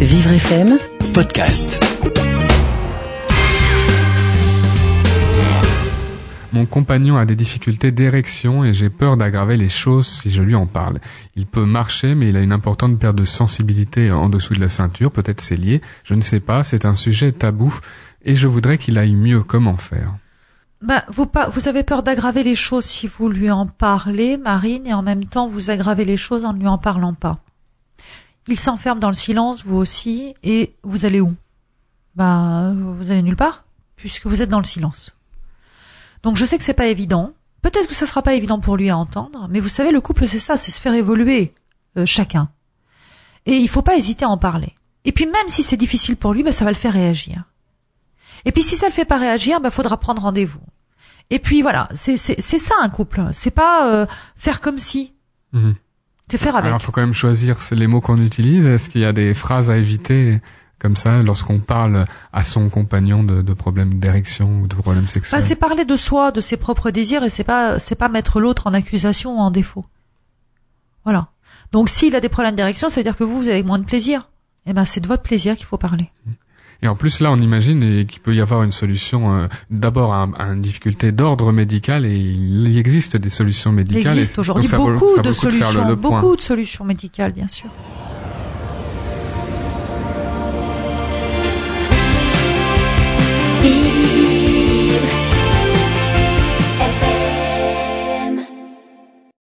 Vivre FM podcast. Mon compagnon a des difficultés d'érection et j'ai peur d'aggraver les choses si je lui en parle. Il peut marcher mais il a une importante perte de sensibilité en dessous de la ceinture, peut-être c'est lié, je ne sais pas, c'est un sujet tabou et je voudrais qu'il aille mieux. Comment faire? Bah, vous, pas, vous avez peur d'aggraver les choses si vous lui en parlez, Marine, et en même temps vous aggravez les choses en ne lui en parlant pas. Il s'enferme dans le silence, vous aussi, et vous allez où? Bah, vous allez nulle part, puisque vous êtes dans le silence. Donc je sais que c'est pas évident. Peut-être que ça sera pas évident pour lui à entendre, mais vous savez, le couple c'est ça, c'est se faire évoluer euh, chacun. Et il faut pas hésiter à en parler. Et puis même si c'est difficile pour lui, bah, ça va le faire réagir. Et puis si ça le fait pas réagir, bah faudra prendre rendez-vous. Et puis voilà, c'est ça un couple. C'est pas euh, faire comme si. Mhm. C'est faire avec. Alors, il faut quand même choisir les mots qu'on utilise. Est-ce qu'il y a des phrases à éviter comme ça lorsqu'on parle à son compagnon de, de problèmes d'érection ou de problèmes sexuels? Bah, C'est parler de soi, de ses propres désirs, et c'est pas c'est pas mettre l'autre en accusation ou en défaut. Voilà. Donc s'il a des problèmes d'érection, ça veut dire que vous, vous avez moins de plaisir. Eh ben c'est de votre plaisir qu'il faut parler. Et en plus, là, on imagine qu'il peut y avoir une solution, euh, d'abord à, à, une difficulté d'ordre médical, et il existe des solutions médicales. Il existe aujourd'hui beaucoup de solutions, beaucoup de solutions médicales, bien sûr.